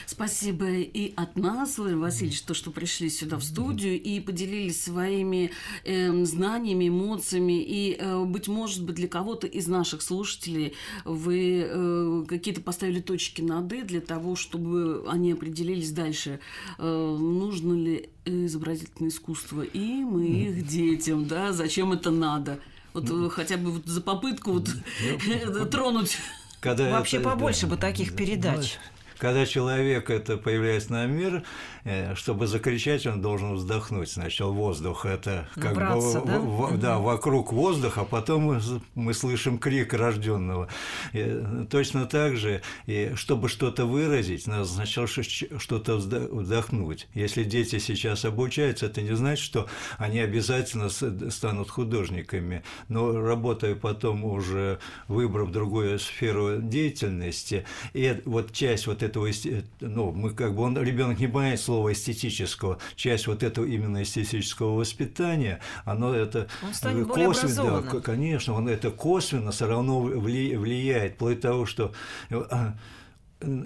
Спасибо и от нас, Владимир Васильевич, то, что пришли сюда в студию и поделились своими э, знаниями, эмоциями. И, э, быть может, быть, для кого-то из наших слушателей вы э, какие-то поставили точки над «и» для того, чтобы они определились дальше, э, нужно ли изобразительное искусство им и их детям, да, зачем это надо. Вот ну, хотя бы вот за попытку вот ну, тронуть. Когда Вообще это, побольше да, бы таких передач. Когда человек это появляется на мир, чтобы закричать, он должен вздохнуть. Сначала воздух это как Набраться, бы да? В, да, вокруг воздуха, а потом мы, слышим крик рожденного. точно так же, и чтобы что-то выразить, надо сначала что-то вдохнуть. Если дети сейчас обучаются, это не значит, что они обязательно станут художниками. Но работая потом уже выбрав другую сферу деятельности, и вот часть вот этого, ну, мы как бы, он, ребенок не понимает слова эстетического, часть вот этого именно эстетического воспитания, оно это он косвенно, да, конечно, он это косвенно все равно влияет, вплоть до того, что а,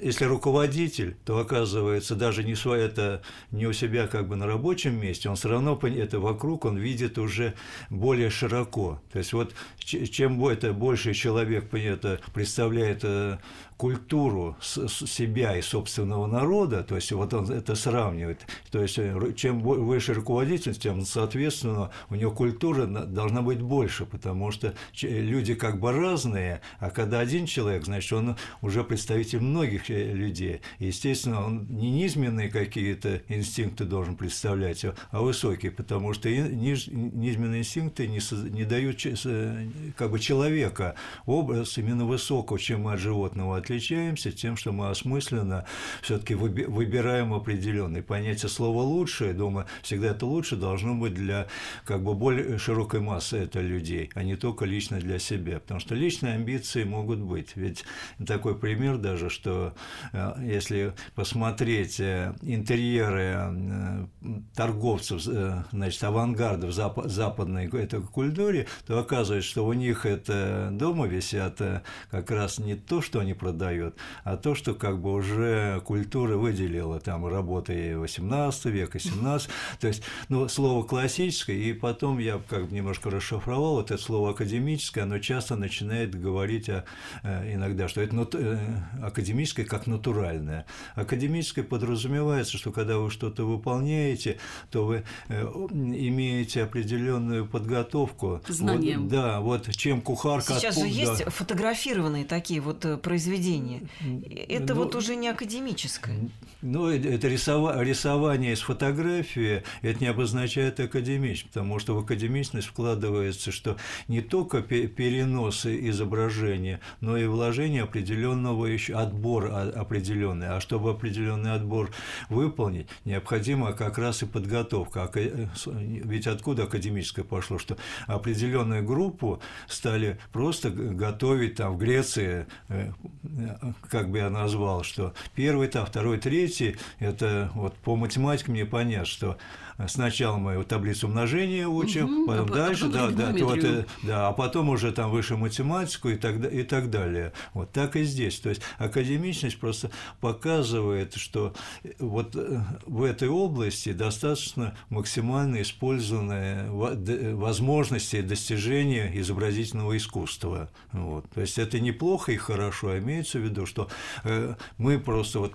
если руководитель, то оказывается даже не свой, это не у себя как бы на рабочем месте, он все равно это вокруг, он видит уже более широко. То есть вот чем это больше человек это представляет э, культуру себя и собственного народа, то есть вот он это сравнивает, то есть э, чем выше руководитель, тем, соответственно, у него культура должна быть больше, потому что люди как бы разные, а когда один человек, значит, он уже представитель многих э, людей. Естественно, он не низменные какие-то инстинкты должен представлять, а, а высокие, потому что ниж, низменные инстинкты не, не дают э, как бы человека образ именно высокого, чем от животного отличаемся тем, что мы осмысленно все-таки выбираем определенный понятие слова лучшее. Думаю, всегда это лучше должно быть для как бы более широкой массы это людей, а не только лично для себя. Потому что личные амбиции могут быть. Ведь такой пример даже, что э, если посмотреть э, интерьеры э, торговцев, значит, авангардов западной этой культуре, то оказывается, что у них это дома висят как раз не то, что они продают, дает, а то, что как бы уже культура выделила там работы 18 века, 17, то есть, ну, слово классическое, и потом я как бы немножко расшифровал, вот это слово академическое, оно часто начинает говорить о, э, иногда, что это э, академическое как натуральное. Академическое подразумевается, что когда вы что-то выполняете, то вы э, имеете определенную подготовку. Знанием. Вот, да, вот чем кухарка... Сейчас же есть фотографированные такие вот произведения произведение. Это ну, вот уже не академическое. Ну, это рисова... рисование из фотографии, это не обозначает академичность, потому что в академичность вкладывается, что не только переносы изображения, но и вложение определенного еще отбор определенный, а чтобы определенный отбор выполнить, необходима как раз и подготовка. Э, ведь откуда академическое пошло, что определенную группу стали просто готовить там в Греции, э, как бы я назвал, что первый этап, второй, третий, это вот по математике мне понятно, что сначала мы вот таблицу умножения учим, угу, потом а дальше, а да, да, вот, э, да, а потом уже там выше математику и так, и так далее. Вот так и здесь. То есть академичность просто показывает, что э, вот э, в этой области достаточно максимально использованы возможности достижения изобразительного искусства. Вот. То есть это неплохо и хорошо, а имеется в виду, что мы просто вот,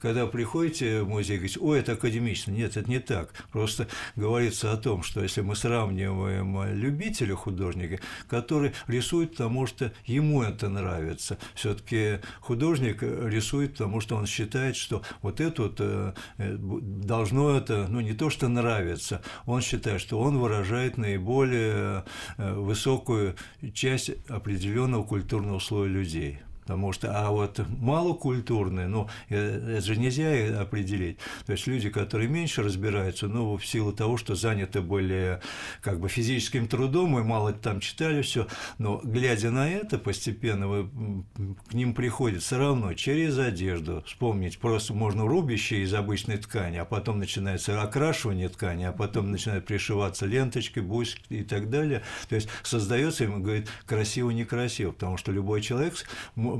когда приходите в музей, говорите, ой, это академично. Нет, это не так. Просто говорится о том, что если мы сравниваем любителя художника, который рисует, потому что ему это нравится, все-таки художник рисует, потому что он считает, что вот это вот э, должно это, ну не то что нравится, он считает, что он выражает наиболее э, высокую часть определенного культурного слоя людей. Потому что, а вот малокультурные, ну, э, это же нельзя определить. То есть люди, которые меньше разбираются, ну, в силу того, что заняты более как бы физическим трудом, и мало там читали все, но глядя на это, постепенно вы, к ним приходит все равно через одежду. Вспомнить просто можно рубище из обычной ткани, а потом начинается окрашивание ткани, а потом начинают пришиваться ленточки, бусики и так далее. То есть создается, ему говорит, красиво-некрасиво, потому что любой человек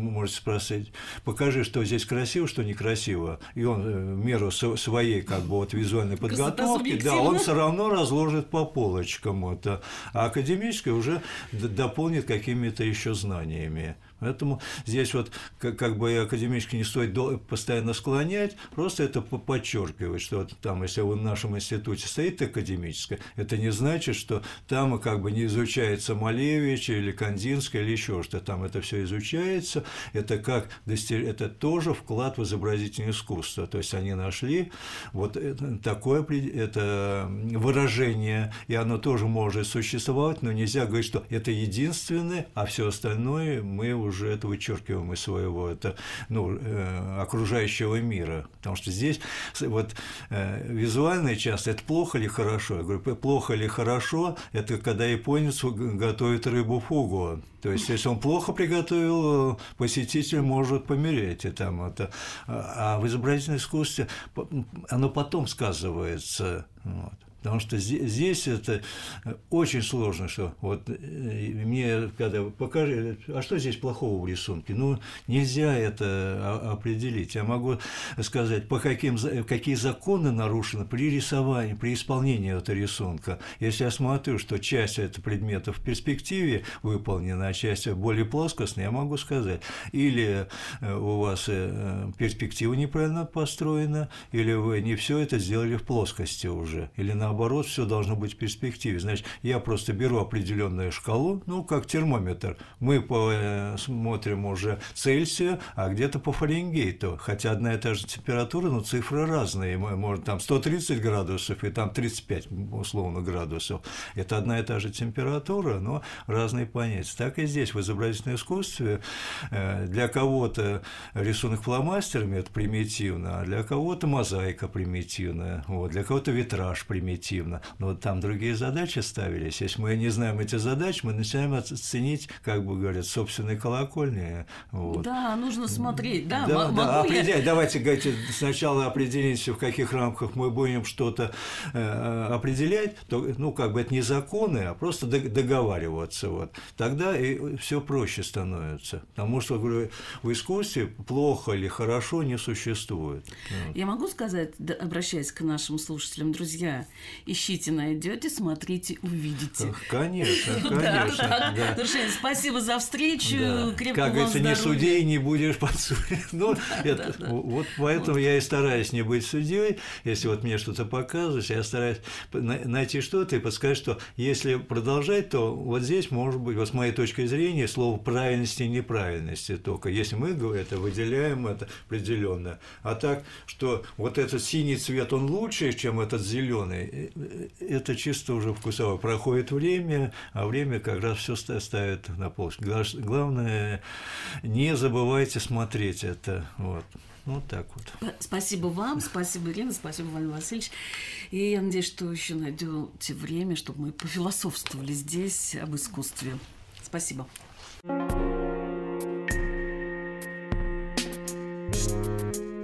можете спросить, покажи, что здесь красиво, что некрасиво, и он э, в меру своей как бы вот визуальной подготовки, да, он все равно разложит по полочкам это, а академическое уже дополнит какими-то еще знаниями. Поэтому здесь вот как, бы академически не стоит постоянно склонять, просто это подчеркивать, что вот там, если в нашем институте стоит академическое, это не значит, что там как бы не изучается Малевич или Кандинская или еще что-то, там это все изучается, это как это тоже вклад в изобразительное искусство, то есть они нашли вот такое это выражение, и оно тоже может существовать, но нельзя говорить, что это единственное, а все остальное мы уже уже это вычеркиваем из своего это, ну, э, окружающего мира. Потому что здесь вот э, визуальная часть – это плохо или хорошо? Я говорю, плохо или хорошо – это когда японец готовит рыбу фугу. То есть, если он плохо приготовил, посетитель может помереть. И там это. А в изобразительном искусстве оно потом сказывается. Вот. Потому что здесь это очень сложно, что вот э, мне когда покажи, а что здесь плохого в рисунке? Ну, нельзя это определить. Я могу сказать, по каким, какие законы нарушены при рисовании, при исполнении этого рисунка. Если я смотрю, что часть этого предмета в перспективе выполнена, а часть более плоскостная, я могу сказать, или э, у вас э, перспектива неправильно построена, или вы не все это сделали в плоскости уже, или на наоборот, все должно быть в перспективе. Значит, я просто беру определенную шкалу, ну, как термометр. Мы по, смотрим уже Цельсия, а где-то по Фаренгейту. Хотя одна и та же температура, но цифры разные. Может, там 130 градусов и там 35, условно, градусов. Это одна и та же температура, но разные понятия. Так и здесь, в изобразительном искусстве. Э, для кого-то рисунок фломастерами – это примитивно, а для кого-то мозаика примитивная, вот, для кого-то витраж примитивный примитивно. Но вот там другие задачи ставились. Если мы не знаем эти задачи, мы начинаем оценить, как бы говорят, собственные колокольни. Вот. Да, нужно смотреть. Да, да, да определять. Я... Давайте говорите, сначала определить, в каких рамках мы будем что-то э, определять. То, ну, как бы это не законы, а просто договариваться. Вот. Тогда и все проще становится. Потому что говорю, в искусстве плохо или хорошо не существует. Вот. Я могу сказать, обращаясь к нашим слушателям, друзья, ищите, найдете, смотрите, увидите. Конечно, конечно. Да. спасибо за встречу. Да. Как говорится, не судей, не будешь подсуден. Ну, вот поэтому я и стараюсь не быть судьей. Если вот мне что-то показывают, я стараюсь найти что-то и подсказать, что если продолжать, то вот здесь может быть, вот с моей точки зрения, слово правильности и неправильности только. Если мы это выделяем это определенно. А так, что вот этот синий цвет, он лучше, чем этот зеленый, это чисто уже вкусово. Проходит время, а время как раз все ставит на полочку. Главное, не забывайте смотреть это. Вот. Вот так вот. Спасибо вам, спасибо, Ирина, спасибо, Владимир Васильевич. И я надеюсь, что еще найдете время, чтобы мы пофилософствовали здесь об искусстве. Спасибо. thank you